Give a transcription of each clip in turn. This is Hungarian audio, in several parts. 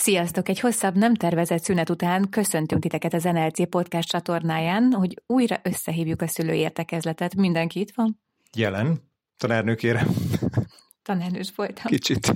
Sziasztok! Egy hosszabb, nem tervezett szünet után köszöntünk titeket az NLC podcast csatornáján, hogy újra összehívjuk a szülőértekezletet. Mindenki itt van? Jelen. Tanárnőkére. Tanárnős voltam. Kicsit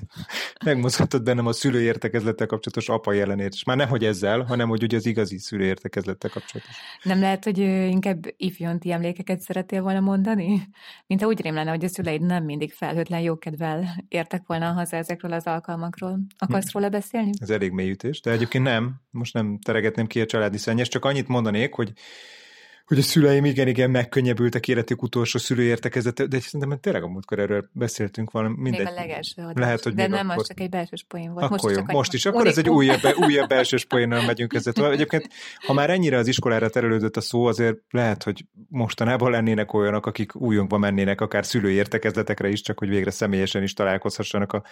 megmozgatott bennem a szülőértekezlettel kapcsolatos apa jelenért, és már nem, hogy ezzel, hanem hogy ugye az igazi szülőértekezlettel kapcsolatos. Nem lehet, hogy inkább ifjonti emlékeket szeretél volna mondani? Mint ha úgy rém lenne, hogy a szüleid nem mindig felhőtlen jókedvel értek volna haza ezekről az alkalmakról. Akarsz róla beszélni? Ez elég mélyütés, de egyébként nem. Most nem teregetném ki a családi szennyes, csak annyit mondanék, hogy hogy a szüleim igen, igen megkönnyebbültek életük utolsó szülőértekezete, de szerintem tényleg a múltkor erről beszéltünk valami. Mindegy. Még a legelső adás. Lehet, hogy de nem, akkor... az csak egy belső poén volt. Akkor most, jó, csak most is. Akkor ez egy újabb, újabb belső poénnal megyünk ezzel tovább. Egyébként, ha már ennyire az iskolára terelődött a szó, azért lehet, hogy mostanában lennének olyanok, akik újunkba mennének akár szülőértekezletekre is, csak hogy végre személyesen is találkozhassanak a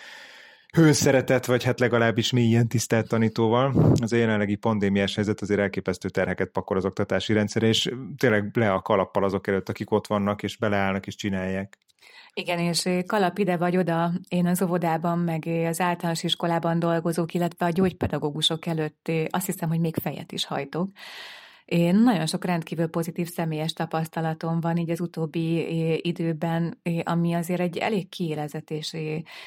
hőszeretet, vagy hát legalábbis mi ilyen tisztelt tanítóval. Az a jelenlegi pandémiás helyzet azért elképesztő terheket pakol az oktatási rendszer, és tényleg le a kalappal azok előtt, akik ott vannak, és beleállnak és csinálják. Igen, és kalap ide vagy oda, én az óvodában, meg az általános iskolában dolgozók, illetve a gyógypedagógusok előtt azt hiszem, hogy még fejet is hajtok. Én nagyon sok rendkívül pozitív személyes tapasztalatom van így az utóbbi időben, ami azért egy elég kiélezett és,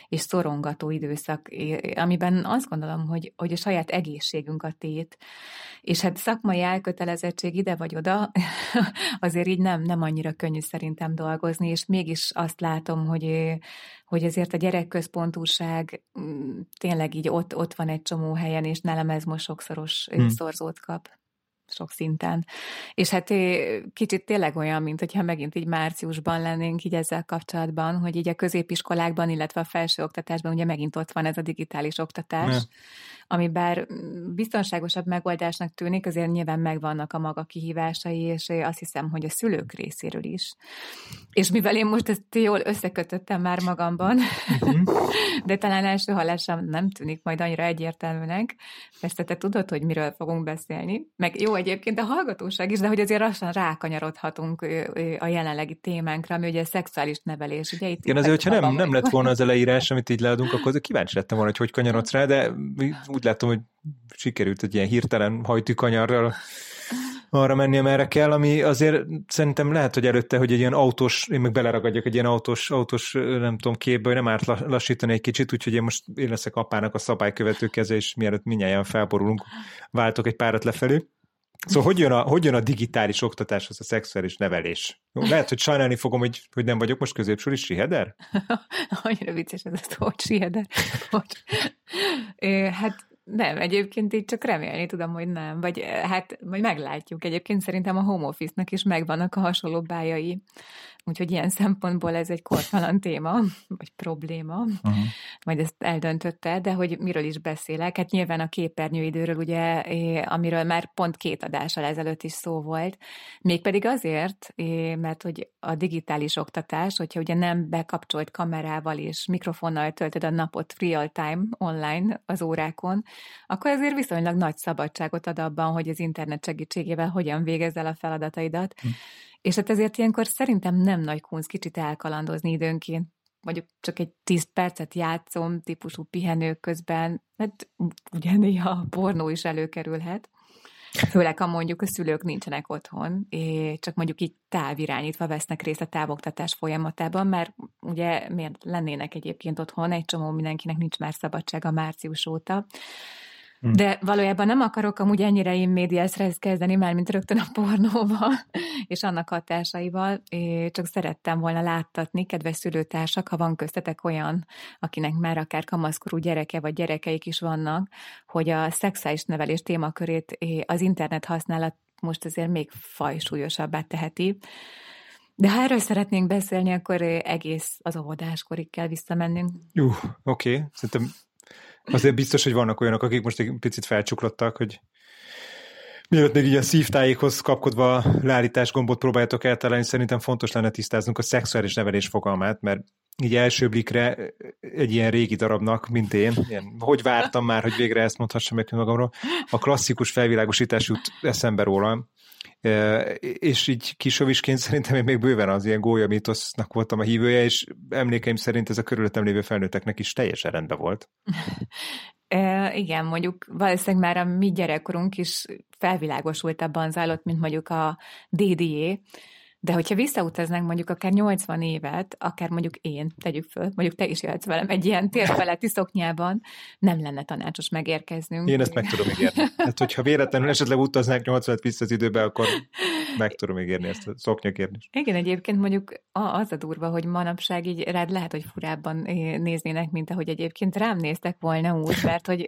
és szorongató időszak, amiben azt gondolom, hogy, hogy a saját egészségünk a tét, és hát szakmai elkötelezettség ide vagy oda, azért így nem, nem annyira könnyű szerintem dolgozni, és mégis azt látom, hogy, hogy ezért a gyerekközpontúság mm, tényleg így ott, ott van egy csomó helyen, és nálam ez most sokszoros hmm. szorzót kap sok szinten. És hát kicsit tényleg olyan, mint hogyha megint így márciusban lennénk így ezzel kapcsolatban, hogy így a középiskolákban, illetve a felsőoktatásban ugye megint ott van ez a digitális oktatás, ne. ami bár biztonságosabb megoldásnak tűnik, azért nyilván megvannak a maga kihívásai, és azt hiszem, hogy a szülők részéről is. És mivel én most ezt jól összekötöttem már magamban, uh-huh. de talán első hallásam nem tűnik majd annyira egyértelműnek, persze te tudod, hogy miről fogunk beszélni, meg jó egyébként a hallgatóság is, de hogy azért lassan rákanyarodhatunk a jelenlegi témánkra, ami ugye a szexuális nevelés. Ugye itt Igen, azért, hogyha nem, nem lett volna az leírás, amit így leadunk, akkor kíváncsi lettem volna, hogy hogy kanyarodsz rá, de úgy látom, hogy sikerült egy ilyen hirtelen hajtűkanyarral arra menni, amerre kell, ami azért szerintem lehet, hogy előtte, hogy egy ilyen autós, én meg beleragadjak egy ilyen autós, autós nem tudom, képbe, hogy nem árt lassítani egy kicsit, úgyhogy én most én leszek apának a szabálykövető keze, és mielőtt minnyáján felborulunk, váltok egy párat lefelé. Szóval hogy jön, a, hogy jön a digitális oktatáshoz a szexuális nevelés? Lehet, hogy sajnálni fogom, hogy, hogy nem vagyok most középsúli siheder? Annyira vicces ez a szó, siheder. hát nem, egyébként így csak remélni tudom, hogy nem. Vagy hát majd meglátjuk. Egyébként szerintem a home office-nak is megvannak a hasonló bájai. Úgyhogy ilyen szempontból ez egy kortalan téma, vagy probléma, uh-huh. majd ezt eldöntötte, de hogy miről is beszélek, hát nyilván a képernyőidőről, ugye, amiről már pont két adással ezelőtt is szó volt, mégpedig azért, mert hogy a digitális oktatás, hogyha ugye nem bekapcsolt kamerával és mikrofonnal töltöd a napot real time online az órákon, akkor azért viszonylag nagy szabadságot ad abban, hogy az internet segítségével hogyan végezz el a feladataidat, uh-huh és hát ezért ilyenkor szerintem nem nagy kunsz kicsit elkalandozni időnként. Mondjuk csak egy tíz percet játszom típusú pihenők közben, hát ugye néha a pornó is előkerülhet. Főleg, ha mondjuk a szülők nincsenek otthon, és csak mondjuk így távirányítva vesznek részt a távoktatás folyamatában, mert ugye miért lennének egyébként otthon, egy csomó mindenkinek nincs már szabadsága március óta. De valójában nem akarok amúgy ennyire én médiászra kezdeni, már mint rögtön a pornóval, és annak hatásaival, csak szerettem volna láttatni, kedves szülőtársak, ha van köztetek olyan, akinek már akár kamaszkorú gyereke vagy gyerekeik is vannak, hogy a szexuális nevelés témakörét az internet használat most azért még fajsúlyosabbá teheti. De ha erről szeretnénk beszélni, akkor egész az óvodáskorig kell visszamennünk. Jó, oké. Okay. Szerintem Azért biztos, hogy vannak olyanok, akik most egy picit felcsuklottak, hogy Mielőtt még így a szívtájékhoz kapkodva leállítás gombot próbáljátok eltalálni, szerintem fontos lenne tisztáznunk a szexuális nevelés fogalmát, mert így első blikre egy ilyen régi darabnak, mint én, ilyen, hogy vártam már, hogy végre ezt mondhassam meg magamról, a klasszikus felvilágosítás jut eszembe róla, és így kisovisként szerintem én még bőven az ilyen gólya mitosznak voltam a hívője, és emlékeim szerint ez a körülöttem lévő felnőtteknek is teljesen rendben volt. E, igen, mondjuk valószínűleg már a mi gyerekkorunk is felvilágosultabban zajlott, mint mondjuk a DDE, de hogyha visszautaznánk mondjuk akár 80 évet, akár mondjuk én, tegyük föl, mondjuk te is jöhetsz velem egy ilyen térfeletti szoknyában, nem lenne tanácsos megérkeznünk. Én ezt meg tudom ígérni. Hát, hogyha véletlenül esetleg utaznánk 80 vissza az időbe, akkor meg tudom ígérni ezt a szoknyakérdést. Igen, egyébként mondjuk az a durva, hogy manapság így rád lehet, hogy furábban néznének, mint ahogy egyébként rám néztek volna úgy, mert hogy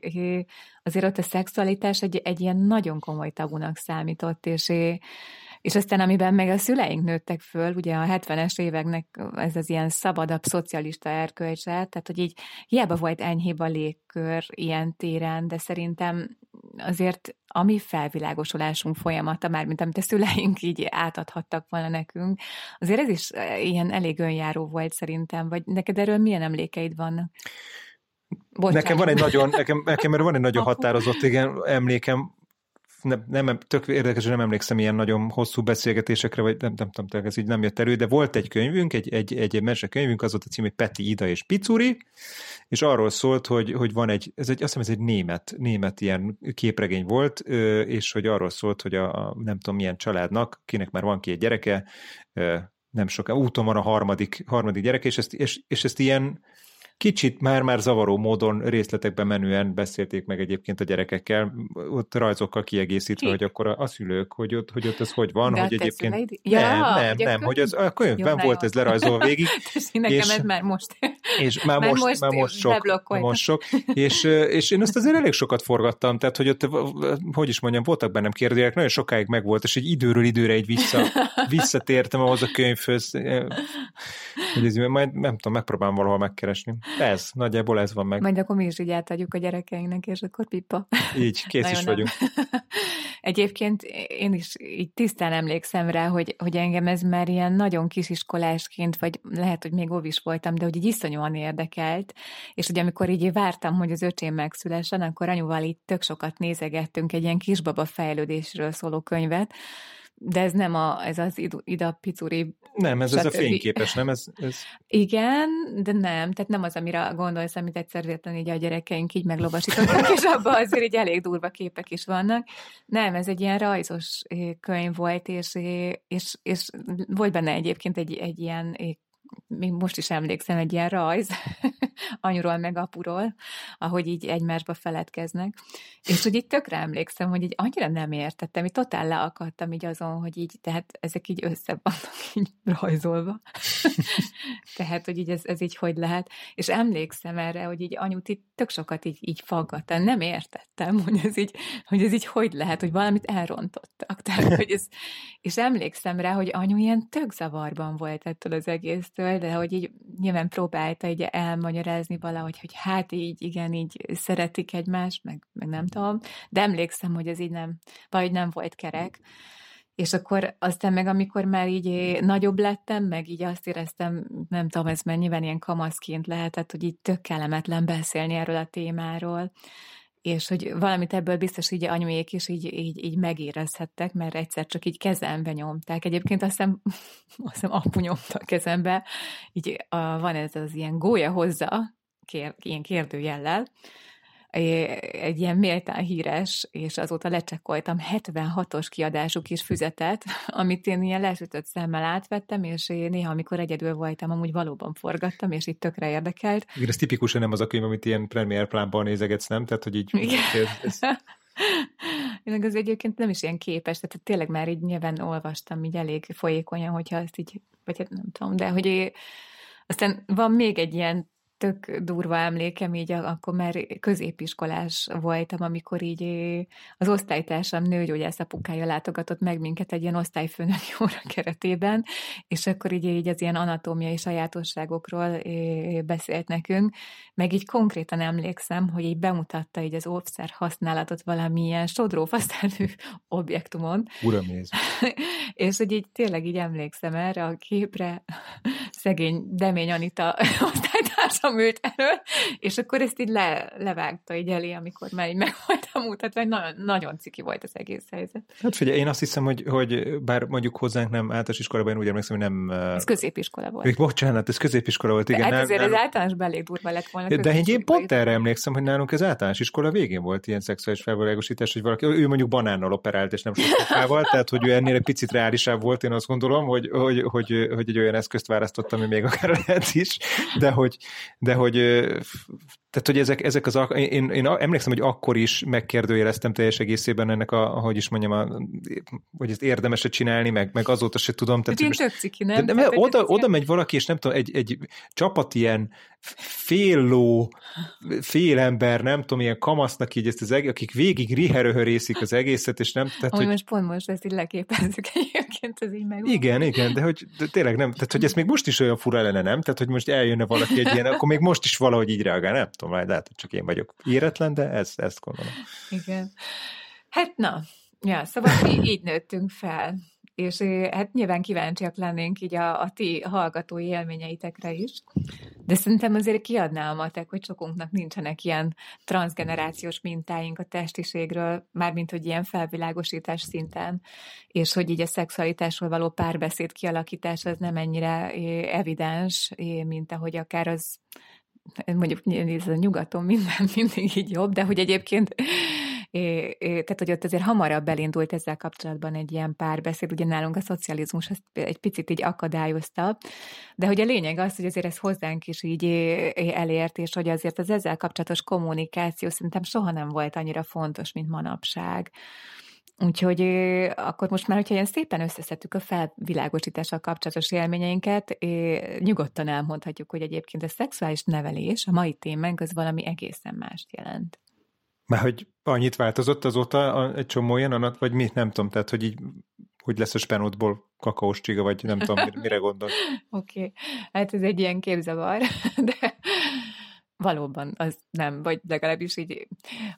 azért ott a szexualitás egy, egy ilyen nagyon komoly tabunak számított, és és aztán, amiben meg a szüleink nőttek föl, ugye a 70-es éveknek ez az ilyen szabadabb szocialista erkölcse, tehát hogy így hiába volt enyhébb a légkör ilyen téren, de szerintem azért a mi felvilágosulásunk folyamata, már mint amit a szüleink így átadhattak volna nekünk, azért ez is ilyen elég önjáró volt szerintem, vagy neked erről milyen emlékeid vannak? Bocsánat. Nekem van egy nagyon, nekem, nekem van egy nagyon határozott igen, emlékem, nem, nem, tök érdekes, nem emlékszem ilyen nagyon hosszú beszélgetésekre, vagy nem, nem tudom, ez így nem jött elő, de volt egy könyvünk, egy, egy, egy mesekönyvünk, az volt a cím, hogy Peti, Ida és Picuri, és arról szólt, hogy, hogy van egy, ez egy, azt hiszem ez egy német, német ilyen képregény volt, és hogy arról szólt, hogy a, a nem tudom milyen családnak, kinek már van két gyereke, nem soká, úton van a harmadik, harmadik gyereke, és ezt, és, és ezt ilyen Kicsit már-már zavaró módon részletekben menően beszélték meg egyébként a gyerekekkel, ott rajzokkal kiegészítve, Ki? hogy akkor a, a szülők, hogy ott, hogy ott ez hogy van, De hogy egyébként... Ja, nem, nem, nem, hogy az a könyvben jó, volt jó. ez lerajzolva végig. és nekem és, ez már most... És már, már most, most, már most sok, most sok. És, és én azt azért elég sokat forgattam, tehát hogy ott, hogy is mondjam, voltak bennem kérdőjelek, nagyon sokáig megvolt, és egy időről időre egy vissza, visszatértem ahhoz a könyvhöz, hogy ez, majd nem tudom, megpróbálom valahol megkeresni. Ez, nagyjából ez van meg. Majd akkor mi is így átadjuk a gyerekeinknek, és akkor pipa. Így, kész is vagyunk. Egyébként én is így tisztán emlékszem rá, hogy, hogy engem ez már ilyen nagyon kisiskolásként, vagy lehet, hogy még óvis voltam, de hogy így iszonyúan érdekelt, és hogy amikor így vártam, hogy az öcsém megszülessen, akkor anyuval itt tök sokat nézegettünk egy ilyen kisbaba fejlődésről szóló könyvet, de ez nem a, ez az ida picuri. Nem, ez, ez a fényképes, nem? Ez, ez... Igen, de nem, tehát nem az, amire gondolsz, amit egyszer véletlenül így a gyerekeink így meglovasítottak, és abban azért így elég durva képek is vannak. Nem, ez egy ilyen rajzos könyv volt, és, és, és volt benne egyébként egy, egy ilyen még most is emlékszem egy ilyen rajz, anyuról meg apuról, ahogy így egymásba feledkeznek. És hogy így tökre emlékszem, hogy így annyira nem értettem, így totál leakadtam így azon, hogy így, tehát ezek így össze vannak így rajzolva. tehát, hogy így ez, ez így hogy lehet. És emlékszem erre, hogy így anyut itt tök sokat így, így faggattam. Nem értettem, hogy ez így, hogy ez így hogy lehet, hogy valamit elrontottak. Tehát, hogy ez, és emlékszem rá, hogy anyu ilyen tök zavarban volt ettől az egésztől, de hogy így nyilván próbálta így elmagyarázni valahogy, hogy hát így, igen, így szeretik egymást, meg, meg nem tudom, de emlékszem, hogy ez így nem, vagy nem volt kerek. És akkor aztán meg, amikor már így nagyobb lettem, meg így azt éreztem, nem tudom, ez mennyiben ilyen kamaszként lehetett, hogy így tök kellemetlen beszélni erről a témáról, és hogy valamit ebből biztos így anyuék is így, így, így megérezhettek, mert egyszer csak így kezembe nyomták. Egyébként azt hiszem, azt hiszem apu nyomta a kezembe, így a, van ez az ilyen gólya hozzá, kér, ilyen kérdőjellel, egy ilyen méltán híres, és azóta lecsekkoltam 76-os kiadásuk is füzetet, amit én ilyen lesütött szemmel átvettem, és én néha, amikor egyedül voltam, amúgy valóban forgattam, és itt tökre érdekelt. Igen, ez tipikusan nem az a könyv, amit ilyen premier plánban nézegetsz, nem? Tehát, hogy így... Igen. Ez, ez... Én az egyébként nem is ilyen képes, tehát tényleg már így nyilván olvastam így elég folyékonyan, hogyha ezt így, vagy hát nem tudom, de hogy aztán van még egy ilyen tök durva emlékem, így akkor már középiskolás voltam, amikor így az osztálytársam nőgyógyász apukája látogatott meg minket egy ilyen osztályfőnök óra keretében, és akkor így, így az ilyen anatómiai sajátosságokról beszélt nekünk, meg így konkrétan emlékszem, hogy így bemutatta így az óvszer használatot valamilyen sodrófaszerű objektumon. Uram és hogy így tényleg így emlékszem erre a képre, szegény Demény Anita osztálytársam ült elől, és akkor ezt így le, levágta így elé, amikor már így meg voltam mutatva, nagyon, nagyon ciki volt az egész helyzet. Hát figyelj, én azt hiszem, hogy, hogy bár mondjuk hozzánk nem általános iskolában, én úgy emlékszem, hogy nem... Ez középiskola volt. Még, bocsánat, ez középiskola volt, igen. De hát azért nem, az általános belég durva lett volna. De én pont erre emlékszem, hogy nálunk az általános iskola végén volt ilyen szexuális felvilágosítás, hogy valaki, ő mondjuk banánnal operált, és nem sokakával, tehát hogy ő ennél egy picit reálisabb volt, én azt gondolom, hogy, hogy, hogy, hogy egy olyan eszközt választottam, ami még akár lehet is, de hogy, de hogy tehát, hogy ezek, ezek az, én, én emlékszem, hogy akkor is megkérdőjeleztem teljes egészében ennek a, ahogy is mondjam, a, hogy ezt érdemes csinálni, meg, meg azóta se tudom. Tehát, én tök ciki, nem? De, de, oda, oda megy valaki, és nem tudom, egy, egy csapat ilyen fél ló, fél ember, nem tudom, ilyen kamasznak így ezt az egész, akik végig riheröhörészik az egészet, és nem... Tehát, hogy most pont most ezt így leképezzük egyébként, ez így meg. Igen, igen, de hogy de tényleg nem, tehát hogy ez még most is olyan fura lenne, nem? Tehát, hogy most eljönne valaki egy ilyen, akkor még most is valahogy így reagál, nem tudom, lehet, hogy csak én vagyok éretlen, de ez, ezt gondolom. Igen. Hát na, ja, szóval mi így nőttünk fel és hát nyilván kíváncsiak lennénk így a, a ti hallgatói élményeitekre is, de szerintem azért kiadná a matek, hogy sokunknak nincsenek ilyen transgenerációs mintáink a testiségről, mármint hogy ilyen felvilágosítás szinten, és hogy így a szexualitásról való párbeszéd kialakítás az nem ennyire evidens, mint ahogy akár az mondjuk ez a nyugaton minden mindig így jobb, de hogy egyébként tehát, hogy ott azért hamarabb elindult ezzel kapcsolatban egy ilyen párbeszéd, ugye nálunk a szocializmus ezt egy picit így akadályozta, de hogy a lényeg az, hogy azért ez hozzánk is így elért, és hogy azért az ezzel kapcsolatos kommunikáció szerintem soha nem volt annyira fontos, mint manapság. Úgyhogy akkor most már, hogyha ilyen szépen összeszedtük a felvilágosítással kapcsolatos élményeinket, nyugodtan elmondhatjuk, hogy egyébként a szexuális nevelés, a mai témánk, az valami egészen mást jelent. Már hogy annyit változott azóta egy csomó olyan, vagy mi? Nem tudom, tehát hogy így hogy lesz a spenótból kakaós csiga, vagy nem tudom, mire gondol. Oké, okay. hát ez egy ilyen képzavar, de valóban az nem, vagy legalábbis így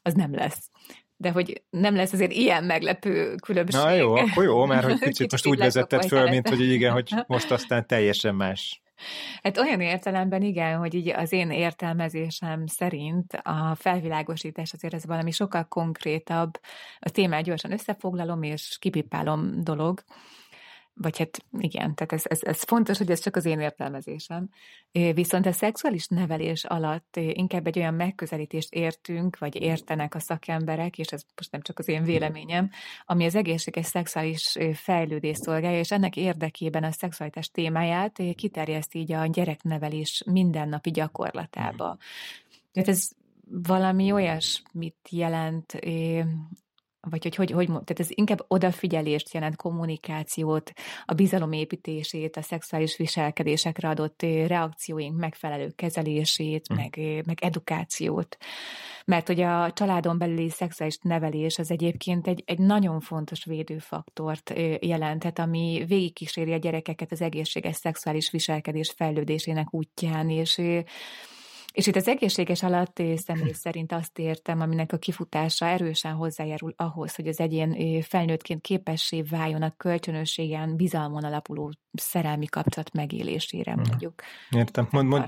az nem lesz. De hogy nem lesz azért ilyen meglepő különbség. Na jó, akkor jó, mert hogy kicsit, kicsit most úgy vezetted föl, mint hogy igen, hogy most aztán teljesen más. Hát olyan értelemben igen, hogy így az én értelmezésem szerint a felvilágosítás azért ez valami sokkal konkrétabb, a témát gyorsan összefoglalom és kipipálom dolog, vagy hát igen, tehát ez, ez, ez fontos, hogy ez csak az én értelmezésem. Viszont a szexuális nevelés alatt inkább egy olyan megközelítést értünk, vagy értenek a szakemberek, és ez most nem csak az én véleményem, ami az egészséges szexuális fejlődés szolgálja, és ennek érdekében a szexualitás témáját kiterjeszt így a gyereknevelés mindennapi gyakorlatába. Tehát ez valami olyasmit jelent vagy hogy, hogy, hogy tehát ez inkább odafigyelést jelent, kommunikációt, a bizalomépítését, a szexuális viselkedésekre adott reakcióink megfelelő kezelését, mm. meg, meg edukációt. Mert hogy a családon belüli szexuális nevelés az egyébként egy, egy nagyon fontos védőfaktort jelentett, ami végigkíséri a gyerekeket az egészséges szexuális viselkedés fejlődésének útján, és és itt az egészséges alatt személy szerint azt értem, aminek a kifutása erősen hozzájárul ahhoz, hogy az egyén felnőttként képessé váljon a kölcsönösségen, bizalmon alapuló szerelmi kapcsolat megélésére, mondjuk. Értem. Mond, mond,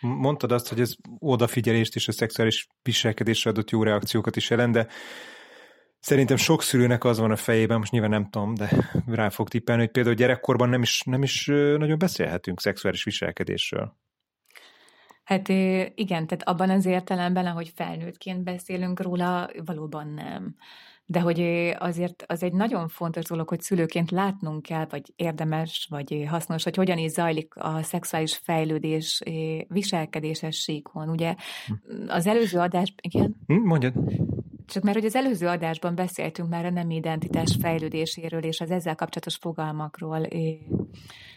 mondtad azt, hogy ez odafigyelést és a szexuális viselkedésre adott jó reakciókat is jelent, de Szerintem sok szülőnek az van a fejében, most nyilván nem tudom, de rá fog tippelni, hogy például gyerekkorban nem is, nem is nagyon beszélhetünk szexuális viselkedésről. Hát igen, tehát abban az értelemben, ahogy felnőttként beszélünk róla, valóban nem. De hogy azért az egy nagyon fontos dolog, hogy szülőként látnunk kell, vagy érdemes, vagy hasznos, hogy hogyan is zajlik a szexuális fejlődés viselkedéses síkon. Ugye hm. az előző adás... Igen? Hm, mondjad. Csak mert hogy az előző adásban beszéltünk már a nem identitás fejlődéséről és az ezzel kapcsolatos fogalmakról,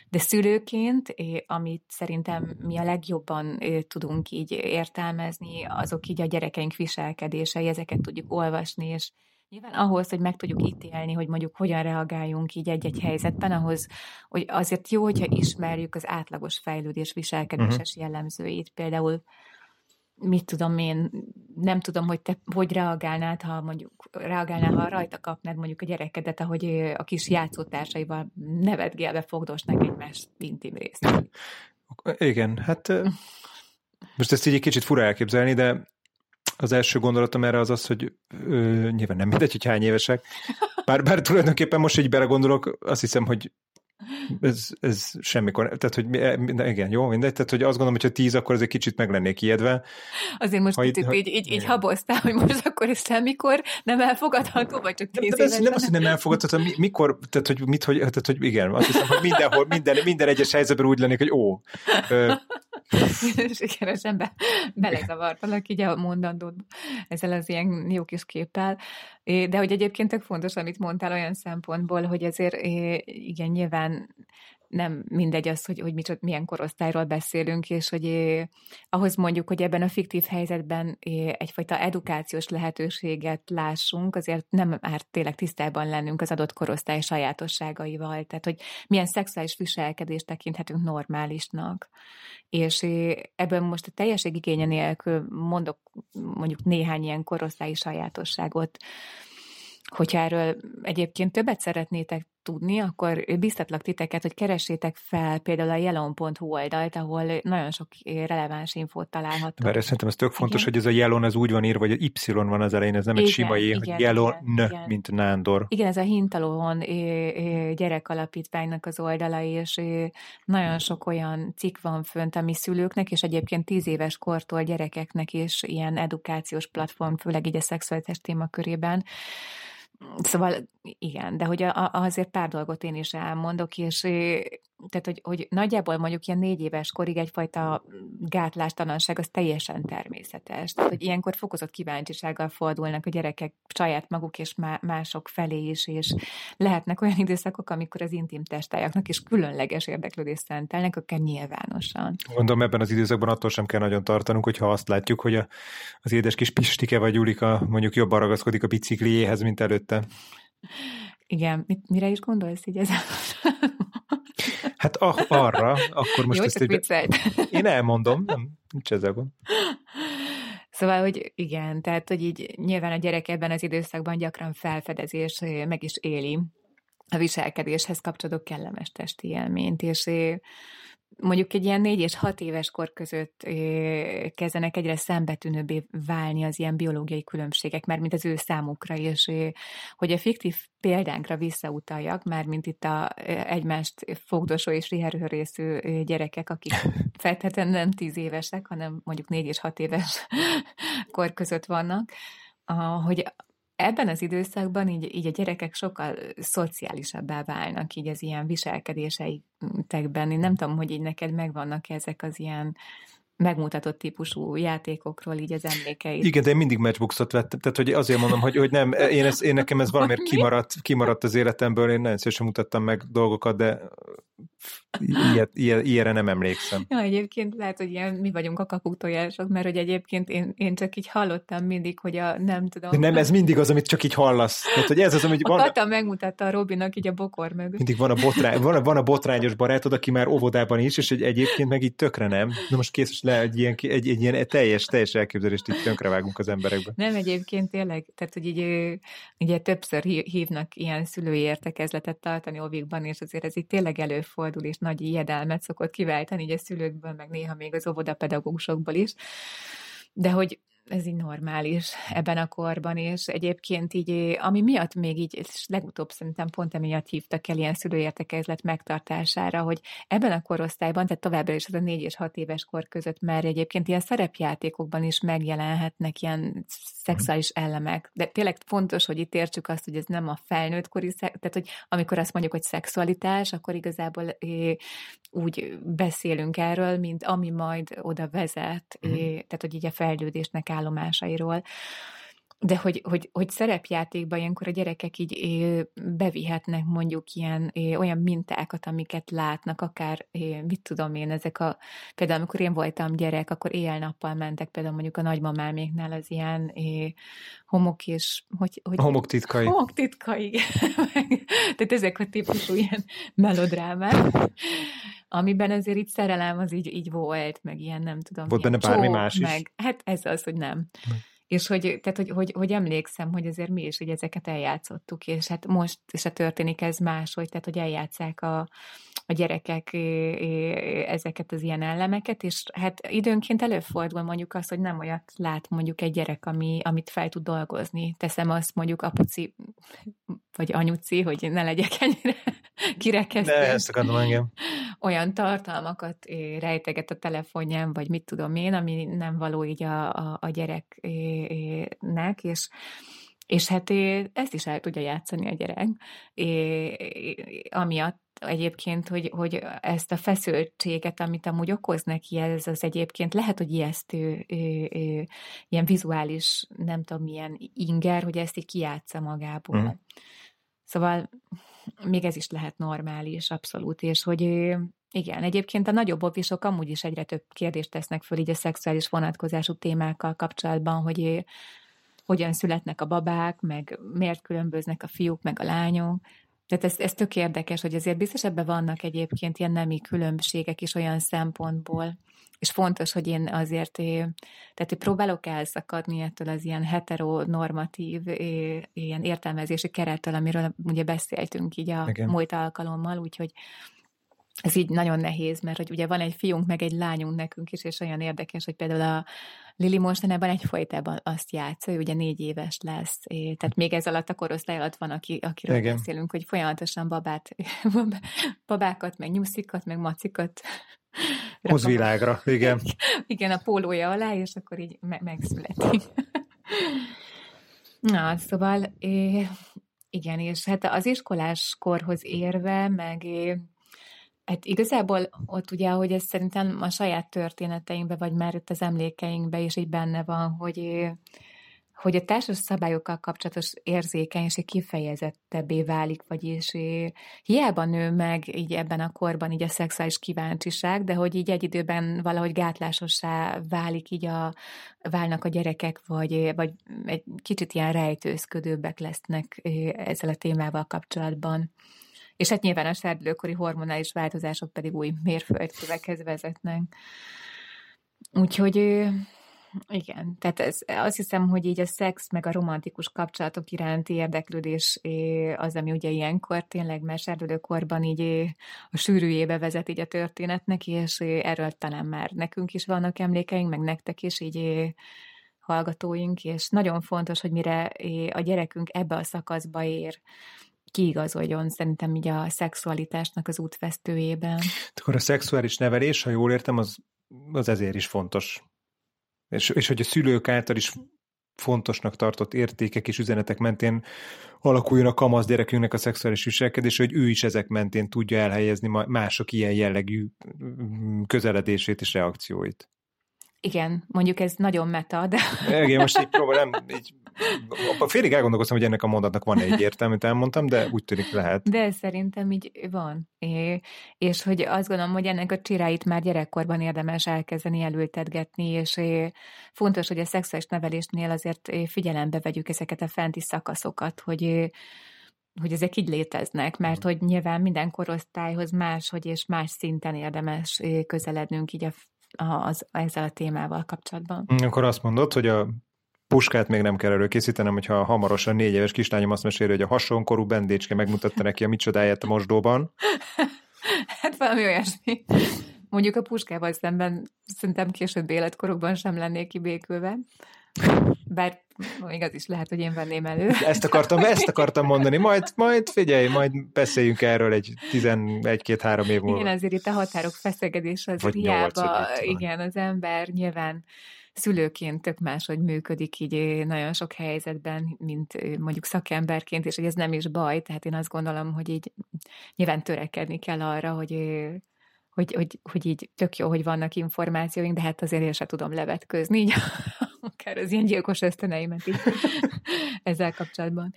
de szülőként, amit szerintem mi a legjobban tudunk így értelmezni, azok így a gyerekeink viselkedései, ezeket tudjuk olvasni, és Nyilván ahhoz, hogy meg tudjuk ítélni, hogy mondjuk hogyan reagáljunk így egy-egy helyzetben, ahhoz, hogy azért jó, hogyha ismerjük az átlagos fejlődés viselkedéses uh-huh. jellemzőit. Például mit tudom én, nem tudom, hogy te hogy reagálnád, ha mondjuk reagálnál, ha rajta kapnád mondjuk a gyerekedet, ahogy a kis játszótársaival nevetgélve fogdosnak egymás intim részt. Igen, hát Most ezt így egy kicsit fura elképzelni, de az első gondolatom erre az az, hogy ö, nyilván nem mindegy, hogy hány évesek. Bár, bár tulajdonképpen most így belegondolok, azt hiszem, hogy ez, ez semmikor, tehát hogy igen, jó, mindegy, tehát hogy azt gondolom, hogy ha tíz, akkor ez egy kicsit meg lennék ijedve. Azért most picit így, így, így haboztál, hogy most akkor ez semmikor nem elfogadható, vagy csak tíz de, de nem azt, hogy nem elfogadható, mikor, tehát hogy mit, hogy, tehát hogy igen, azt hiszem, hogy mindenhol, minden, minden egyes helyzetben úgy lennék, hogy ó. Sikeresen be, belezavartalak így a mondandót ezzel az ilyen jó kis képpel. De hogy egyébként tök fontos, amit mondtál olyan szempontból, hogy azért igen, nyilván nem mindegy az, hogy, hogy micsoda, milyen korosztályról beszélünk, és hogy eh, ahhoz mondjuk, hogy ebben a fiktív helyzetben eh, egyfajta edukációs lehetőséget lássunk, azért nem már tényleg tisztában lennünk az adott korosztály sajátosságaival, tehát hogy milyen szexuális viselkedést tekinthetünk normálisnak. És eh, ebben most a teljesség igénye nélkül mondok mondjuk néhány ilyen korosztályi sajátosságot, Hogyha erről egyébként többet szeretnétek tudni, akkor biztatlak titeket, hogy keressétek fel például a yellow.hu oldalt, ahol nagyon sok releváns infót találhatok. Mert szerintem ez tök fontos, igen. hogy ez a yellow az úgy van írva, hogy Y van az elején, ez nem igen, egy sima é, hogy yellow igen, igen. mint nándor. Igen, ez a Hintalóhon gyerekalapítványnak az oldala, és nagyon sok olyan cikk van fönt, ami szülőknek, és egyébként tíz éves kortól gyerekeknek is ilyen edukációs platform, főleg így a szexualitás témakörében, Szóval igen, de hogy a, azért pár dolgot én is elmondok, és tehát, hogy, hogy nagyjából mondjuk ilyen négy éves korig egyfajta gátlástalanság az teljesen természetes. Tehát, hogy ilyenkor fokozott kíváncsisággal fordulnak a gyerekek saját maguk és mások felé is, és lehetnek olyan időszakok, amikor az intim testájaknak is különleges érdeklődést szentelnek, akár nyilvánosan. Gondolom ebben az időszakban attól sem kell nagyon tartanunk, hogyha azt látjuk, hogy a, az édes kis Pistike vagy Julika mondjuk jobban ragaszkodik a bicikliéhez, mint előtte. Igen, mit, mire is gondolsz így ezzel? Hát ah, arra, akkor most Jó, ezt egy... Én elmondom, nem, nincs ezzel gond. Szóval, hogy igen, tehát, hogy így nyilván a gyerek ebben az időszakban gyakran felfedezés meg is éli a viselkedéshez kapcsolódó kellemes testi élményt, és mondjuk egy ilyen négy és hat éves kor között kezdenek egyre szembetűnőbbé válni az ilyen biológiai különbségek, mert mint az ő számukra, és hogy a fiktív példánkra visszautaljak, már mint itt a egymást fogdosó és riherőrészű gyerekek, akik feltétlenül nem tíz évesek, hanem mondjuk négy és hat éves kor között vannak, hogy ebben az időszakban így, így a gyerekek sokkal szociálisabbá válnak így az ilyen viselkedéseitekben. Én nem tudom, hogy így neked megvannak ezek az ilyen megmutatott típusú játékokról így az emlékeit. Igen, de én mindig matchboxot vettem, tehát hogy azért mondom, hogy, hogy nem, én, ez, én nekem ez valamiért kimaradt, kimaradt az életemből, én nagyon szívesen mutattam meg dolgokat, de Ilyet, ilyen, ilyenre nem emlékszem. Ja, egyébként lehet, hogy ilyen, mi vagyunk a kaputojások, mert hogy egyébként én, én csak így hallottam mindig, hogy a nem tudom. De nem, ez mindig az, amit csak így hallasz. Tehát, hogy ez az, amit a van... Kata megmutatta a Robinak így a bokor mögött. Mindig van a, botrány, van, a, van a botrányos barátod, aki már óvodában is, és egy, egyébként meg így tökre nem. Na most kész, le egy ilyen, egy, egy ilyen teljes, teljes elképzelést itt tönkrevágunk az emberekbe. Nem, egyébként tényleg, tehát hogy így ugye többször hívnak ilyen szülői értekezletet tartani óvikban, és azért ez itt tényleg előfordul, és nagy ijedelmet szokott kiváltani így a szülőkből, meg néha még az óvodapedagógusokból is. De hogy ez így normális ebben a korban, és egyébként így, ami miatt még így, és legutóbb szerintem pont emiatt hívtak el ilyen szülőértekezlet megtartására, hogy ebben a korosztályban, tehát továbbra is az a négy és hat éves kor között már egyébként ilyen szerepjátékokban is megjelenhetnek ilyen szexuális elemek, de tényleg fontos, hogy itt értsük azt, hogy ez nem a felnőttkori, tehát hogy amikor azt mondjuk, hogy szexualitás, akkor igazából úgy beszélünk erről, mint ami majd oda vezet, é, mhm. tehát hogy így a fejlődésnek állomásairól de hogy, hogy, hogy szerepjátékban ilyenkor a gyerekek így bevihetnek mondjuk ilyen olyan mintákat, amiket látnak, akár mit tudom én, ezek a, például amikor én voltam gyerek, akkor éjjel-nappal mentek például mondjuk a nagymamáméknál az ilyen homok és, hogy, hogy homok titkai. Homok titkai. Tehát ezek a típusú ilyen melodrámák amiben azért így szerelem az így, így volt, meg ilyen nem tudom. Volt benne bármi más is? Meg, hát ez az, hogy nem. És hogy, tehát, hogy, hogy, hogy, emlékszem, hogy azért mi is hogy ezeket eljátszottuk, és hát most a történik ez máshogy, tehát hogy eljátszák a, a gyerekek ezeket az ilyen elemeket, és hát időnként előfordul mondjuk azt, hogy nem olyat lát mondjuk egy gyerek, ami, amit fel tud dolgozni. Teszem azt mondjuk apuci, vagy anyuci, hogy ne legyek ennyire kirekesztő. De ezt akarom engem. Olyan tartalmakat rejteget a telefonján, vagy mit tudom én, ami nem való így a, a, a gyereknek, és és hát ezt is el tudja játszani a gyerek, é, amiatt egyébként, hogy, hogy ezt a feszültséget, amit amúgy okoz neki, ez az egyébként lehet, hogy ijesztő, ilyen vizuális, nem tudom, milyen inger, hogy ezt így kijátsza magából. Mm. Szóval még ez is lehet normális, abszolút, és hogy igen, egyébként a nagyobb ofisok amúgy is egyre több kérdést tesznek föl így a szexuális vonatkozású témákkal kapcsolatban, hogy hogyan születnek a babák, meg miért különböznek a fiúk, meg a lányok. Tehát ez, ez tök érdekes, hogy azért biztos ebben vannak egyébként ilyen nemi különbségek is olyan szempontból, és fontos, hogy én azért, tehát én próbálok elszakadni ettől az ilyen heteronormatív, ilyen értelmezési kerettől, amiről ugye beszéltünk így a Igen. múlt alkalommal, úgyhogy ez így nagyon nehéz, mert hogy ugye van egy fiunk, meg egy lányunk nekünk is, és olyan érdekes, hogy például a Lili mostanában egyfolytában azt játsza, ő ugye négy éves lesz, tehát még ez alatt a korosztály alatt van, aki, akiről Igen. beszélünk, hogy folyamatosan babát, babákat, meg nyuszikat, meg macikat Hoz világra, igen. igen, a pólója alá, és akkor így me- megszületik. Na, szóval igen, és hát az iskolás korhoz érve, meg Hát igazából ott ugye, hogy ez szerintem a saját történeteinkbe, vagy már itt az emlékeinkbe is így benne van, hogy, hogy a társas szabályokkal kapcsolatos érzékenység kifejezettebbé válik, vagyis hiába nő meg így ebben a korban így a szexuális kíváncsiság, de hogy így egy időben valahogy gátlásossá válik így a, válnak a gyerekek, vagy, vagy egy kicsit ilyen rejtőzködőbbek lesznek ezzel a témával kapcsolatban. És hát nyilván a serdülőkori hormonális változások pedig új mérföldkövekhez vezetnek. Úgyhogy igen, tehát ez, azt hiszem, hogy így a szex meg a romantikus kapcsolatok iránti érdeklődés az, ami ugye ilyenkor tényleg mesérdülőkorban így a sűrűjébe vezet így a történetnek, és erről talán már nekünk is vannak emlékeink, meg nektek is így hallgatóink, és nagyon fontos, hogy mire a gyerekünk ebbe a szakaszba ér, kiigazoljon szerintem így a szexualitásnak az útvesztőjében. Akkor a szexuális nevelés, ha jól értem, az, az ezért is fontos. És, és hogy a szülők által is fontosnak tartott értékek és üzenetek mentén alakuljon a kamasz gyerekünknek a szexuális viselkedés, hogy ő is ezek mentén tudja elhelyezni mások ilyen jellegű mm, közeledését és reakcióit. Igen, mondjuk ez nagyon meta, de... Igen, most így próbálom, így Félig elgondolkoztam, hogy ennek a mondatnak van egy értelme, amit elmondtam, de úgy tűnik lehet. De szerintem így van. É, és hogy azt gondolom, hogy ennek a csiráit már gyerekkorban érdemes elkezdeni elültetgetni, és é, fontos, hogy a szexuális nevelésnél azért figyelembe vegyük ezeket a fenti szakaszokat, hogy hogy ezek így léteznek, mert hogy nyilván minden korosztályhoz máshogy és más szinten érdemes közelednünk így a, az, ezzel a témával kapcsolatban. Akkor azt mondod, hogy a puskát még nem kell előkészítenem, hogyha hamarosan négy éves kislányom azt meséli, hogy a hasonkorú bendécske megmutatta neki a micsodáját a mosdóban. hát valami olyasmi. Mondjuk a puskával szemben szerintem később életkorokban sem lennék kibékülve. Bár még az is lehet, hogy én venném elő. Ezt akartam, ezt akartam mondani. Majd, majd figyelj, majd beszéljünk erről egy 11-2-3 év múlva. Igen, azért itt a határok feszegedés az Vagy hiába, igen, az ember nyilván szülőként tök máshogy működik így nagyon sok helyzetben, mint mondjuk szakemberként, és hogy ez nem is baj, tehát én azt gondolom, hogy így nyilván törekedni kell arra, hogy hogy, hogy, hogy így tök jó, hogy vannak információink, de hát azért én sem tudom levetközni, így akár az ilyen gyilkos ösztöneimet is ezzel kapcsolatban.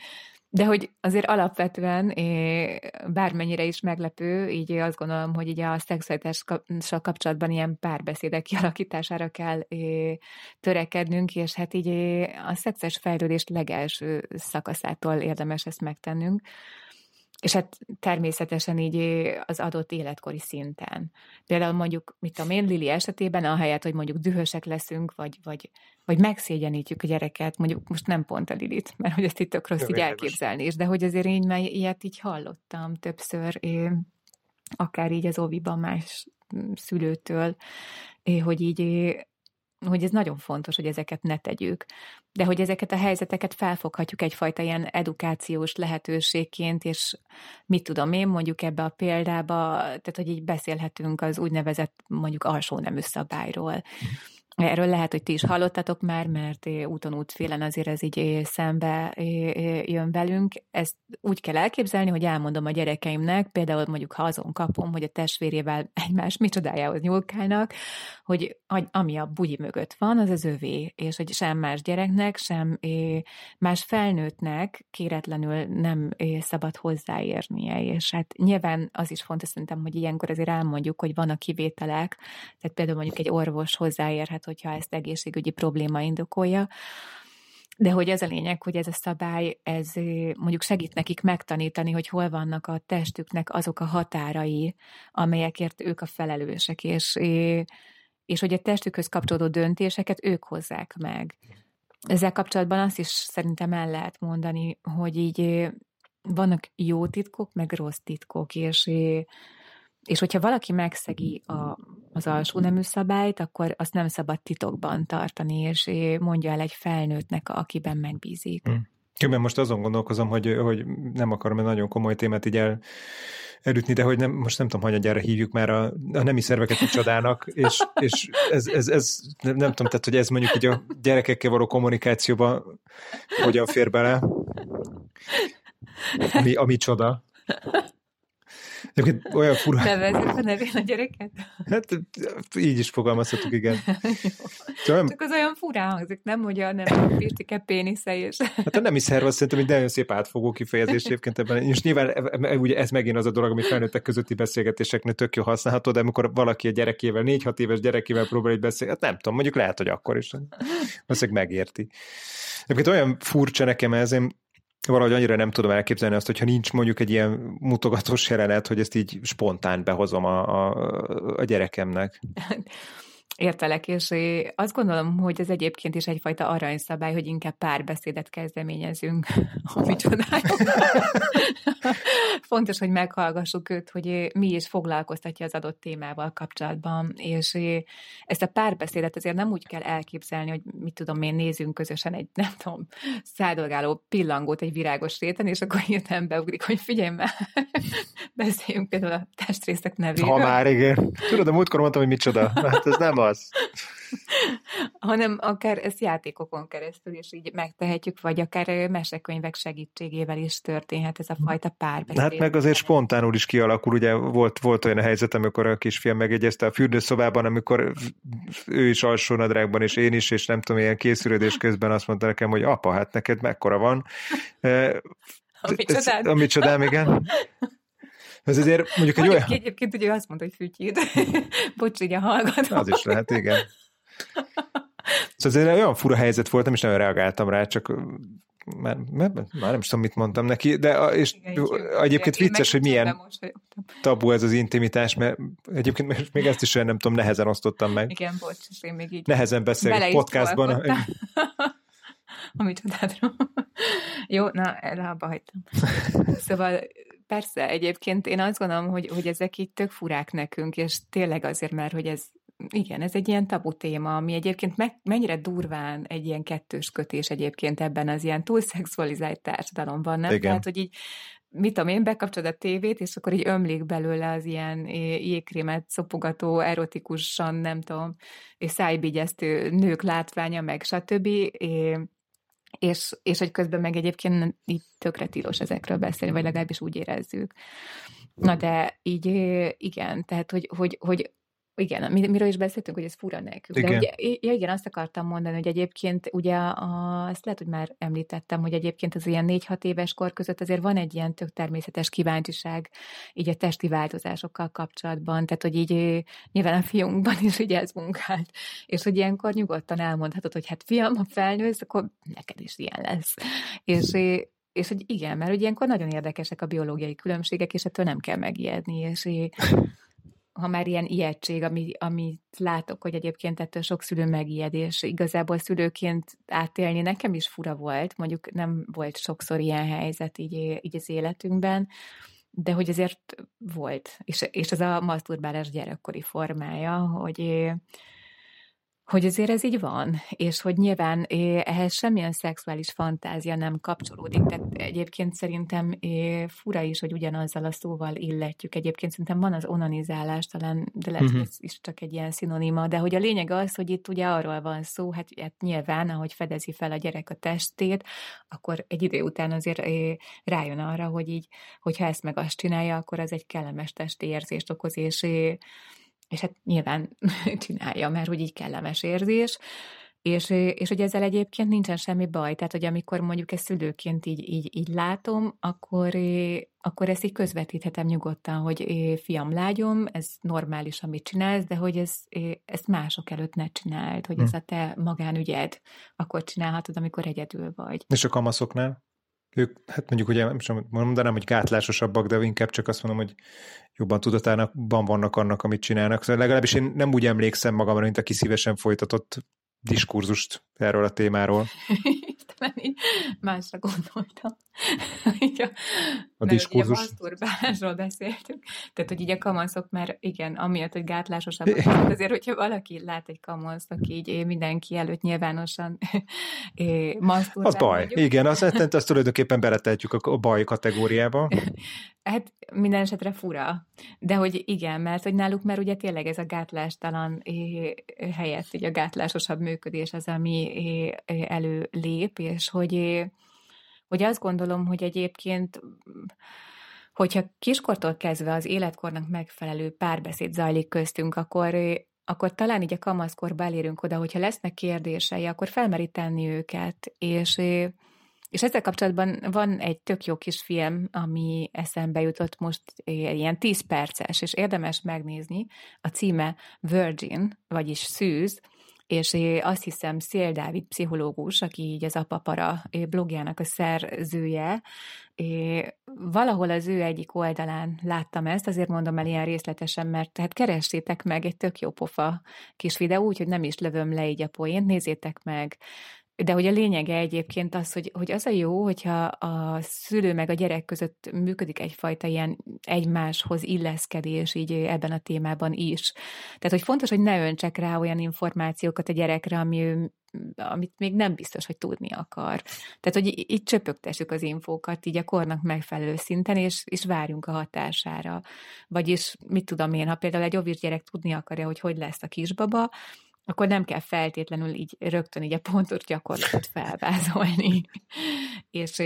De hogy azért alapvetően, bármennyire is meglepő, így azt gondolom, hogy így a szexualitással kapcsolatban ilyen párbeszédek kialakítására kell törekednünk, és hát így a szexuális fejlődés legelső szakaszától érdemes ezt megtennünk és hát természetesen így az adott életkori szinten. Például mondjuk, mit tudom én, Lili esetében, ahelyett, hogy mondjuk dühösek leszünk, vagy, vagy, vagy megszégyenítjük a gyereket, mondjuk most nem pont a Lilit, mert hogy ezt itt tök rossz így elképzelni is, de hogy azért én már ilyet így hallottam többször, akár így az óviban más szülőtől, hogy így hogy ez nagyon fontos, hogy ezeket ne tegyük, de hogy ezeket a helyzeteket felfoghatjuk egyfajta ilyen edukációs lehetőségként, és mit tudom én, mondjuk ebbe a példába, tehát hogy így beszélhetünk az úgynevezett mondjuk alsó nemű szabályról. Erről lehet, hogy ti is hallottatok már, mert úton útfélen azért ez így szembe jön velünk. Ezt úgy kell elképzelni, hogy elmondom a gyerekeimnek, például mondjuk ha azon kapom, hogy a testvérével egymás micsodájához nyúlkálnak, hogy ami a bugyi mögött van, az az övé, és hogy sem más gyereknek, sem más felnőttnek kéretlenül nem szabad hozzáérnie. És hát nyilván az is fontos szerintem, hogy ilyenkor azért elmondjuk, hogy vannak kivételek, tehát például mondjuk egy orvos hozzáérhet lehet, hogyha ezt egészségügyi probléma indokolja. De hogy ez a lényeg, hogy ez a szabály, ez mondjuk segít nekik megtanítani, hogy hol vannak a testüknek azok a határai, amelyekért ők a felelősek, és, és hogy a testükhöz kapcsolódó döntéseket ők hozzák meg. Ezzel kapcsolatban azt is szerintem el lehet mondani, hogy így vannak jó titkok, meg rossz titkok, és és hogyha valaki megszegi a, az alsó nemű szabályt, akkor azt nem szabad titokban tartani, és mondja el egy felnőttnek, akiben megbízik. Hmm. Különben most azon gondolkozom, hogy, hogy nem akarom egy nagyon komoly témát így el, elütni, de hogy nem, most nem tudom, hogy gyára hívjuk már a, a nemi szerveket a csodának, és, és ez, ez, ez, nem, nem tudom, tehát hogy ez mondjuk hogy a gyerekekkel való kommunikációba hogyan fér bele, ami, ami csoda. Egyébként olyan fura. Nevezzük a nevén a gyereket? Hát így is fogalmazhatok, igen. Szóval, Csak az olyan furán hangzik, nem, hogy a nem Pistike pénisze és... Hát a nemi szerv azt szerintem egy nagyon szép átfogó kifejezés egyébként ebben. És nyilván e, e, e, ugye ez megint az a dolog, ami felnőttek közötti beszélgetéseknél tök jó használható, de amikor valaki a gyerekével, négy-hat éves gyerekével próbál egy beszélni, hát nem tudom, mondjuk lehet, hogy akkor is. Valószínűleg megérti. Egyébként olyan furcsa nekem ez, én valahogy annyira nem tudom elképzelni azt, hogyha nincs mondjuk egy ilyen mutogatós jelenet, hogy ezt így spontán behozom a, a, a gyerekemnek. Értelek, és azt gondolom, hogy ez egyébként is egyfajta aranyszabály, hogy inkább párbeszédet kezdeményezünk, ami csodálatos. Fontos, hogy meghallgassuk őt, hogy mi is foglalkoztatja az adott témával kapcsolatban, és ezt a párbeszédet azért nem úgy kell elképzelni, hogy mit tudom én, nézünk közösen egy, nem tudom, száldolgáló pillangót egy virágos réten, és akkor hirtelen beugrik, hogy figyelj már, beszéljünk például a testrészek nevéről. Ha már, igen. Tudod, a múltkor mondtam, hogy micsoda. Hát ez nem az. Hanem akár ezt játékokon keresztül is így megtehetjük, vagy akár mesekönyvek segítségével is történhet ez a fajta párbeszéd. Hát meg azért spontánul is kialakul, ugye volt, volt olyan a helyzet, amikor a kisfiam megegyezte a fürdőszobában, amikor ő is alsó nadrágban, és én is, és nem tudom, ilyen készülődés közben azt mondta nekem, hogy apa, hát neked mekkora van. Amit csodám. Amit csodám, igen. Ez azért mondjuk egy olyan... Egyébként ugye azt mondta, hogy fütyít. Bocs, ugye hallgatom. Az is lehet, igen. Szóval ez egy olyan fura helyzet volt, nem is nagyon reagáltam rá, csak már, már, már nem is tudom, mit mondtam neki, de a, és Igen, egyébként vicces, hogy milyen tabu ez az intimitás, mert egyébként még ezt is nem tudom, nehezen osztottam meg. Igen, bocs, én még így Nehezen beszélek podcastban. Amit csodálom. Jó, na, abba hagytam. Szóval Persze, egyébként én azt gondolom, hogy, hogy ezek itt tök furák nekünk, és tényleg azért, mert hogy ez, igen, ez egy ilyen tabu téma, ami egyébként me, mennyire durván egy ilyen kettős kötés egyébként ebben az ilyen túlszexualizált társadalomban, nem? Igen. Tehát, hogy így mit tudom én, bekapcsolod a tévét, és akkor így ömlik belőle az ilyen jégkrémet szopogató, erotikusan, nem tudom, és szájbigyeztő nők látványa, meg stb és, és hogy közben meg egyébként így tökre tilos ezekről beszélni, vagy legalábbis úgy érezzük. Na de így igen, tehát hogy, hogy, hogy igen, miről is beszéltünk, hogy ez fura nekünk. Igen. De ugye, ja, igen, azt akartam mondani, hogy egyébként ugye a, azt lehet, hogy már említettem, hogy egyébként az ilyen 4-6 éves kor között azért van egy ilyen tök természetes kíváncsiság így a testi változásokkal kapcsolatban, tehát hogy így nyilván a fiunkban is ugye ez munkált, és hogy ilyenkor nyugodtan elmondhatod, hogy hát fiam, ha felnősz, akkor neked is ilyen lesz. És és hogy igen, mert hogy ilyenkor nagyon érdekesek a biológiai különbségek, és ettől nem kell megijedni, és ha már ilyen ijegység, ami, amit látok, hogy egyébként ettől sok szülő megijed, és igazából szülőként átélni nekem is fura volt, mondjuk nem volt sokszor ilyen helyzet így, így az életünkben, de hogy azért volt, és, és ez a maszturbálás gyerekkori formája, hogy hogy azért ez így van, és hogy nyilván ehhez semmilyen szexuális fantázia nem kapcsolódik, tehát egyébként szerintem fura is, hogy ugyanazzal a szóval illetjük. Egyébként szerintem van az onanizálás, talán, de lehet, uh-huh. ez is csak egy ilyen szinonima, de hogy a lényeg az, hogy itt ugye arról van szó, hát, hát nyilván, ahogy fedezi fel a gyerek a testét, akkor egy idő után azért rájön arra, hogy így, hogyha ezt meg azt csinálja, akkor az egy kellemes testi érzést okoz, és és hát nyilván csinálja, mert hogy így kellemes érzés, és, és hogy ezzel egyébként nincsen semmi baj, tehát hogy amikor mondjuk ezt szülőként így, így, így látom, akkor, akkor ezt így közvetíthetem nyugodtan, hogy fiam, lágyom, ez normális, amit csinálsz, de hogy ez, ezt mások előtt ne csináld, hogy hm. ez a te magánügyed, akkor csinálhatod, amikor egyedül vagy. És a kamaszoknál? Ők, hát mondjuk ugye, nem sem mondanám, hogy gátlásosabbak, de inkább csak azt mondom, hogy jobban tudatában vannak annak, amit csinálnak. Szóval legalábbis én nem úgy emlékszem magamra, mint aki szívesen folytatott diskurzust erről a témáról. Talán így másra gondoltam. a, a diskurzus. A masturbálásról beszéltünk. Tehát, hogy így a kamaszok már, igen, amiatt, hogy gátlásosabbak, azért, hogyha valaki lát egy kamaszt, aki így mindenki előtt nyilvánosan masturbál. Az baj. Mondjuk. Igen, azt, azt tulajdonképpen beletehetjük a baj kategóriába. Hát minden esetre fura. De hogy igen, mert hogy náluk már ugye tényleg ez a gátlástalan helyett, így a gátlásosabb működés az, ami előlép, és hogy, hogy azt gondolom, hogy egyébként hogyha kiskortól kezdve az életkornak megfelelő párbeszéd zajlik köztünk, akkor akkor talán így a kamaszkorba elérünk oda, hogyha lesznek kérdései, akkor felmeríteni őket, és és ezzel kapcsolatban van egy tök jó kis film, ami eszembe jutott most, ilyen 10 perces, és érdemes megnézni. A címe Virgin, vagyis Szűz, és azt hiszem Szél Dávid pszichológus, aki így az Apapara blogjának a szerzője, valahol az ő egyik oldalán láttam ezt, azért mondom el ilyen részletesen, mert tehát keressétek meg egy tök jó pofa kis videó, úgyhogy nem is lövöm le így a poént, nézzétek meg, de hogy a lényege egyébként az, hogy, hogy az a jó, hogyha a szülő meg a gyerek között működik egyfajta ilyen egymáshoz illeszkedés így ebben a témában is. Tehát, hogy fontos, hogy ne öntsek rá olyan információkat a gyerekre, ami ő amit még nem biztos, hogy tudni akar. Tehát, hogy így csöpögtessük az infókat így a kornak megfelelő szinten, és, és várjunk a hatására. Vagyis, mit tudom én, ha például egy ovis gyerek tudni akarja, hogy hogy lesz a kisbaba, akkor nem kell feltétlenül így rögtön így a pontos gyakorlatot felvázolni. és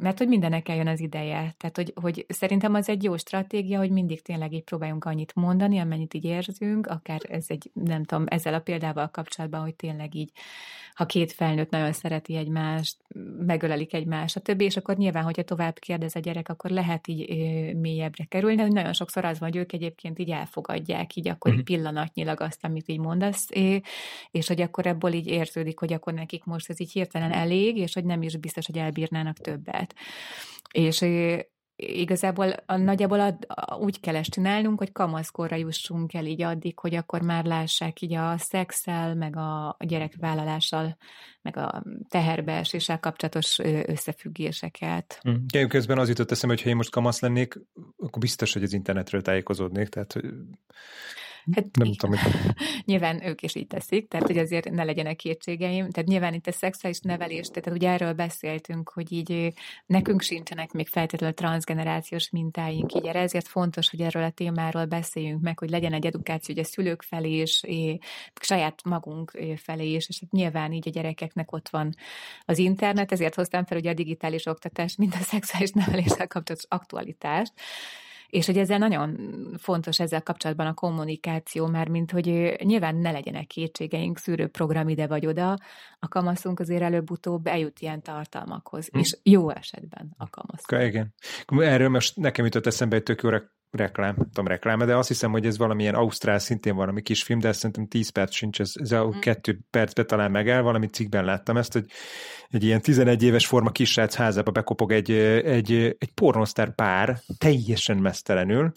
mert hogy mindenek eljön az ideje. Tehát, hogy, hogy szerintem az egy jó stratégia, hogy mindig tényleg így próbáljunk annyit mondani, amennyit így érzünk, akár ez egy, nem tudom, ezzel a példával kapcsolatban, hogy tényleg így, ha két felnőtt nagyon szereti egymást, megölelik egymást, a többi, és akkor nyilván, hogyha tovább kérdez a gyerek, akkor lehet így ö, mélyebbre kerülni, de nagyon sokszor az van, hogy ők egyébként így elfogadják, így akkor uh-huh. pillanatnyilag azt, amit így mondasz, és hogy akkor ebből így érződik, hogy akkor nekik most ez így hirtelen elég, és hogy nem is biztos, hogy elbírnának többet és igazából a, nagyjából ad, úgy kell ezt csinálnunk, hogy kamaszkorra jussunk el így addig, hogy akkor már lássák így a szexel, meg a, a gyerekvállalással, meg a teherbeeséssel kapcsolatos összefüggéseket. Hmm. Én közben az jutott eszembe, hogy ha én most kamasz lennék, akkor biztos, hogy az internetről tájékozódnék, tehát Hát nem tudom, hogy... nyilván ők is így teszik, tehát hogy azért ne legyenek kétségeim. Tehát nyilván itt a szexuális nevelés, tehát ugye erről beszéltünk, hogy így nekünk sincsenek még feltétlenül transgenerációs mintáink, így erre ezért fontos, hogy erről a témáról beszéljünk meg, hogy legyen egy edukáció, a szülők felé is, saját magunk felé is, és hát nyilván így a gyerekeknek ott van az internet, ezért hoztam fel ugye a digitális oktatás, mint a szexuális neveléssel kapcsolatos aktualitást, és hogy ezzel nagyon fontos ezzel kapcsolatban a kommunikáció, mert mint hogy nyilván ne legyenek kétségeink, szűrőprogram ide vagy oda, a kamaszunk azért előbb-utóbb eljut ilyen tartalmakhoz, hm. és jó esetben a kamasz. Igen. Erről most nekem jutott eszembe egy tök jó reklám, nem tudom reklám, de azt hiszem, hogy ez valamilyen Ausztrál szintén valami kis film, de szerintem 10 perc sincs, ez, ez a mm. kettő percbe talán megáll, valami cikkben láttam ezt, hogy egy ilyen 11 éves forma kisrác házába bekopog egy, egy, egy pornosztár pár, teljesen mesztelenül,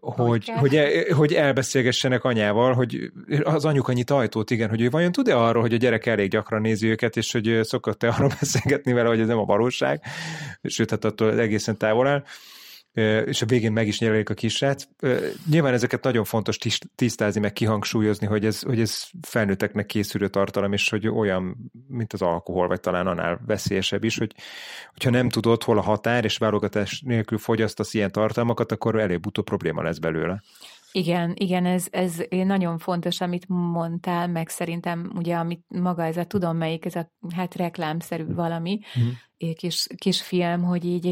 hogy, hogy, el, hogy elbeszélgessenek anyával, hogy az anyuk annyi ajtót, igen, hogy ő vajon tud-e arról, hogy a gyerek elég gyakran nézi őket, és hogy szokott-e arról beszélgetni vele, hogy ez nem a valóság, sőt, hát attól egészen távol áll és a végén meg is nyerelik a kisrác. Nyilván ezeket nagyon fontos tisztázni, meg kihangsúlyozni, hogy ez, hogy ez felnőtteknek készülő tartalom, és hogy olyan, mint az alkohol, vagy talán annál veszélyesebb is, hogy hogyha nem tudod, hol a határ, és válogatás nélkül fogyasztasz ilyen tartalmakat, akkor előbb-utóbb probléma lesz belőle. Igen, igen, ez, ez nagyon fontos, amit mondtál, meg szerintem ugye, amit maga ez a tudom melyik, ez a hát reklámszerű valami, mm. kis, kis film, hogy így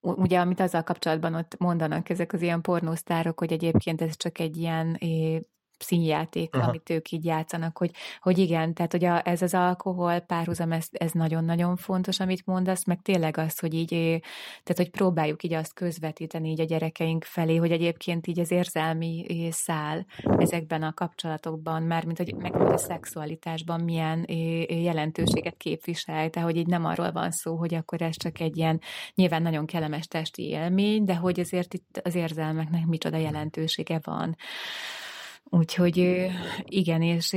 ugye, amit azzal kapcsolatban ott mondanak ezek az ilyen pornósztárok, hogy egyébként ez csak egy ilyen színjáték, Aha. amit ők így játszanak, hogy, hogy igen, tehát hogy a, ez az alkohol párhuzam, ez, ez nagyon-nagyon fontos, amit mondasz, meg tényleg az, hogy így, tehát hogy próbáljuk így azt közvetíteni így a gyerekeink felé, hogy egyébként így az érzelmi szál ezekben a kapcsolatokban, mármint hogy meg a szexualitásban milyen jelentőséget képvisel, tehát hogy így nem arról van szó, hogy akkor ez csak egy ilyen nyilván nagyon kellemes testi élmény, de hogy azért itt az érzelmeknek micsoda jelentősége van. Úgyhogy igen, és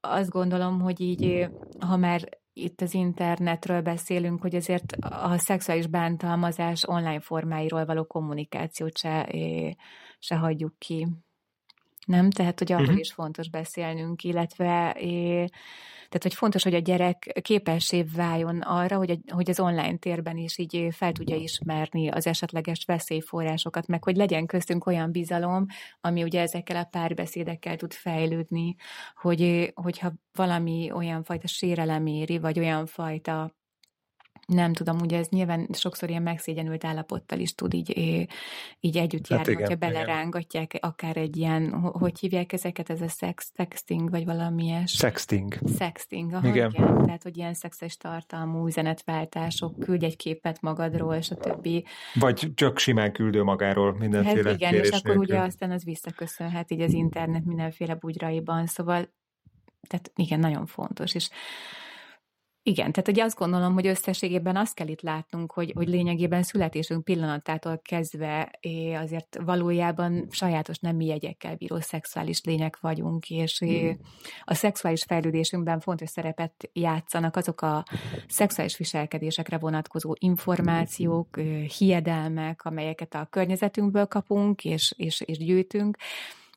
azt gondolom, hogy így, ha már itt az internetről beszélünk, hogy azért a szexuális bántalmazás online formáiról való kommunikációt se, se hagyjuk ki. Nem? Tehát, hogy arról uh-huh. is fontos beszélnünk, illetve tehát, hogy fontos, hogy a gyerek képessé váljon arra, hogy, a, hogy az online térben is így fel tudja ismerni az esetleges veszélyforrásokat, meg hogy legyen köztünk olyan bizalom, ami ugye ezekkel a párbeszédekkel tud fejlődni, hogy, hogyha valami olyan fajta sérelem éri, vagy olyan fajta nem tudom, ugye ez nyilván sokszor ilyen megszégyenült állapottal is tud így, így együtt hát járni, igen, hogyha belerángatják igen. akár egy ilyen, hogy hívják ezeket, ez a sex, sexting, vagy valami Sexting. Sexting, aha, igen. igen. Tehát, hogy ilyen szexes tartalmú üzenetváltások, küldj egy képet magadról, és a többi. Vagy csak simán küldő magáról mindenféle hát igen, és akkor nélkül. ugye aztán az visszaköszönhet így az internet mindenféle bugyraiban, szóval tehát igen, nagyon fontos, és igen, tehát ugye azt gondolom, hogy összességében azt kell itt látnunk, hogy, hogy lényegében születésünk pillanatától kezdve azért valójában sajátos nem mi jegyekkel bíró szexuális lények vagyunk, és mm. a szexuális fejlődésünkben fontos szerepet játszanak azok a szexuális viselkedésekre vonatkozó információk, hiedelmek, amelyeket a környezetünkből kapunk és, és, és gyűjtünk,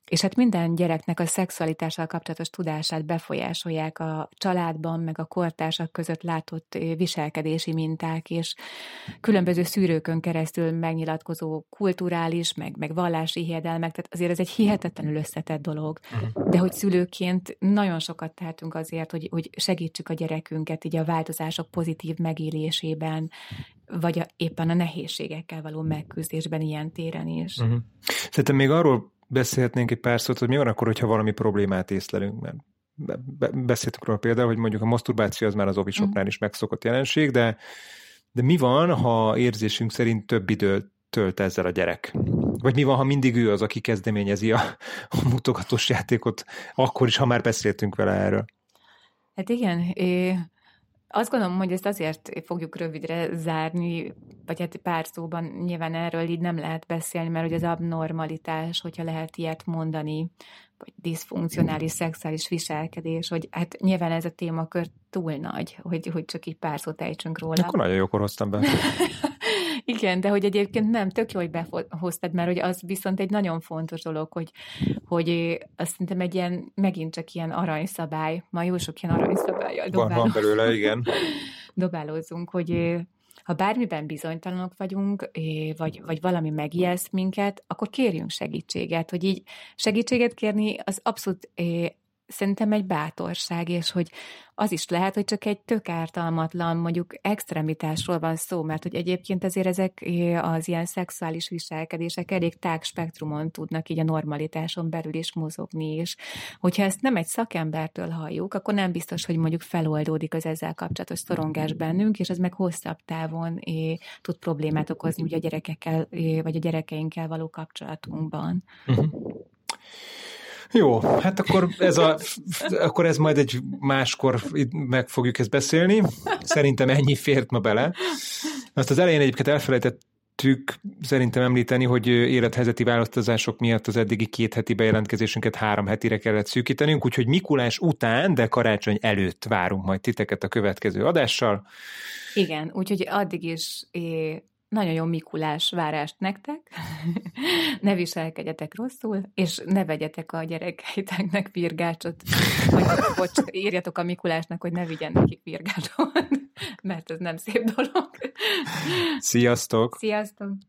és hát minden gyereknek a szexualitással kapcsolatos tudását befolyásolják a családban, meg a kortársak között látott viselkedési minták, és különböző szűrőkön keresztül megnyilatkozó kulturális, meg, meg vallási hiedelmek, tehát azért ez egy hihetetlenül összetett dolog. De hogy szülőként nagyon sokat tehetünk azért, hogy, hogy segítsük a gyerekünket így a változások pozitív megélésében, vagy a, éppen a nehézségekkel való megküzdésben ilyen téren is. Uh-huh. Szerintem még arról beszélhetnénk egy pár szót, hogy mi van akkor, hogyha valami problémát észlelünk, mert beszéltük róla például, hogy mondjuk a masturbáció az már az ofisoknál is megszokott jelenség, de, de mi van, ha érzésünk szerint több időt tölt ezzel a gyerek? Vagy mi van, ha mindig ő az, aki kezdeményezi a, a mutogatós játékot, akkor is, ha már beszéltünk vele erről? Hát igen, é, azt gondolom, hogy ezt azért fogjuk rövidre zárni, vagy hát pár szóban nyilván erről így nem lehet beszélni, mert hogy az abnormalitás, hogyha lehet ilyet mondani, vagy diszfunkcionális szexuális viselkedés, hogy hát nyilván ez a témakör túl nagy, hogy, hogy csak így pár szót ejtsünk róla. Akkor nagyon jókor hoztam be. Igen, de hogy egyébként nem, tök jó, hogy behoztad, mert hogy az viszont egy nagyon fontos dolog, hogy, hogy azt szerintem egy ilyen, megint csak ilyen aranyszabály, ma jó sok ilyen aranyszabályjal dobálunk. Van, van belőle, igen. dobálózunk, hogy ha bármiben bizonytalanok vagyunk, vagy, vagy valami megijeszt minket, akkor kérjünk segítséget, hogy így segítséget kérni az abszolút szerintem egy bátorság, és hogy az is lehet, hogy csak egy tök ártalmatlan, mondjuk extremitásról van szó, mert hogy egyébként azért ezek az ilyen szexuális viselkedések elég tág spektrumon tudnak így a normalitáson belül is mozogni, és hogyha ezt nem egy szakembertől halljuk, akkor nem biztos, hogy mondjuk feloldódik az ezzel kapcsolatos szorongás bennünk, és ez meg hosszabb távon é, tud problémát okozni ugye a gyerekekkel, vagy a gyerekeinkkel való kapcsolatunkban. Uh-huh. Jó, hát akkor ez, a, akkor ez majd egy máskor meg fogjuk ezt beszélni. Szerintem ennyi fért ma bele. Azt az elején egyébként elfelejtettük szerintem említeni, hogy élethelyzeti választások miatt az eddigi két heti bejelentkezésünket három hetire kellett szűkítenünk, úgyhogy Mikulás után, de karácsony előtt várunk majd titeket a következő adással. Igen, úgyhogy addig is nagyon jó Mikulás várást nektek, ne viselkedjetek rosszul, és ne vegyetek a gyerekeiteknek virgácsot, vagy bocs, írjatok a Mikulásnak, hogy ne vigyen nekik virgácsot, mert ez nem szép dolog. Sziasztok! Sziasztok!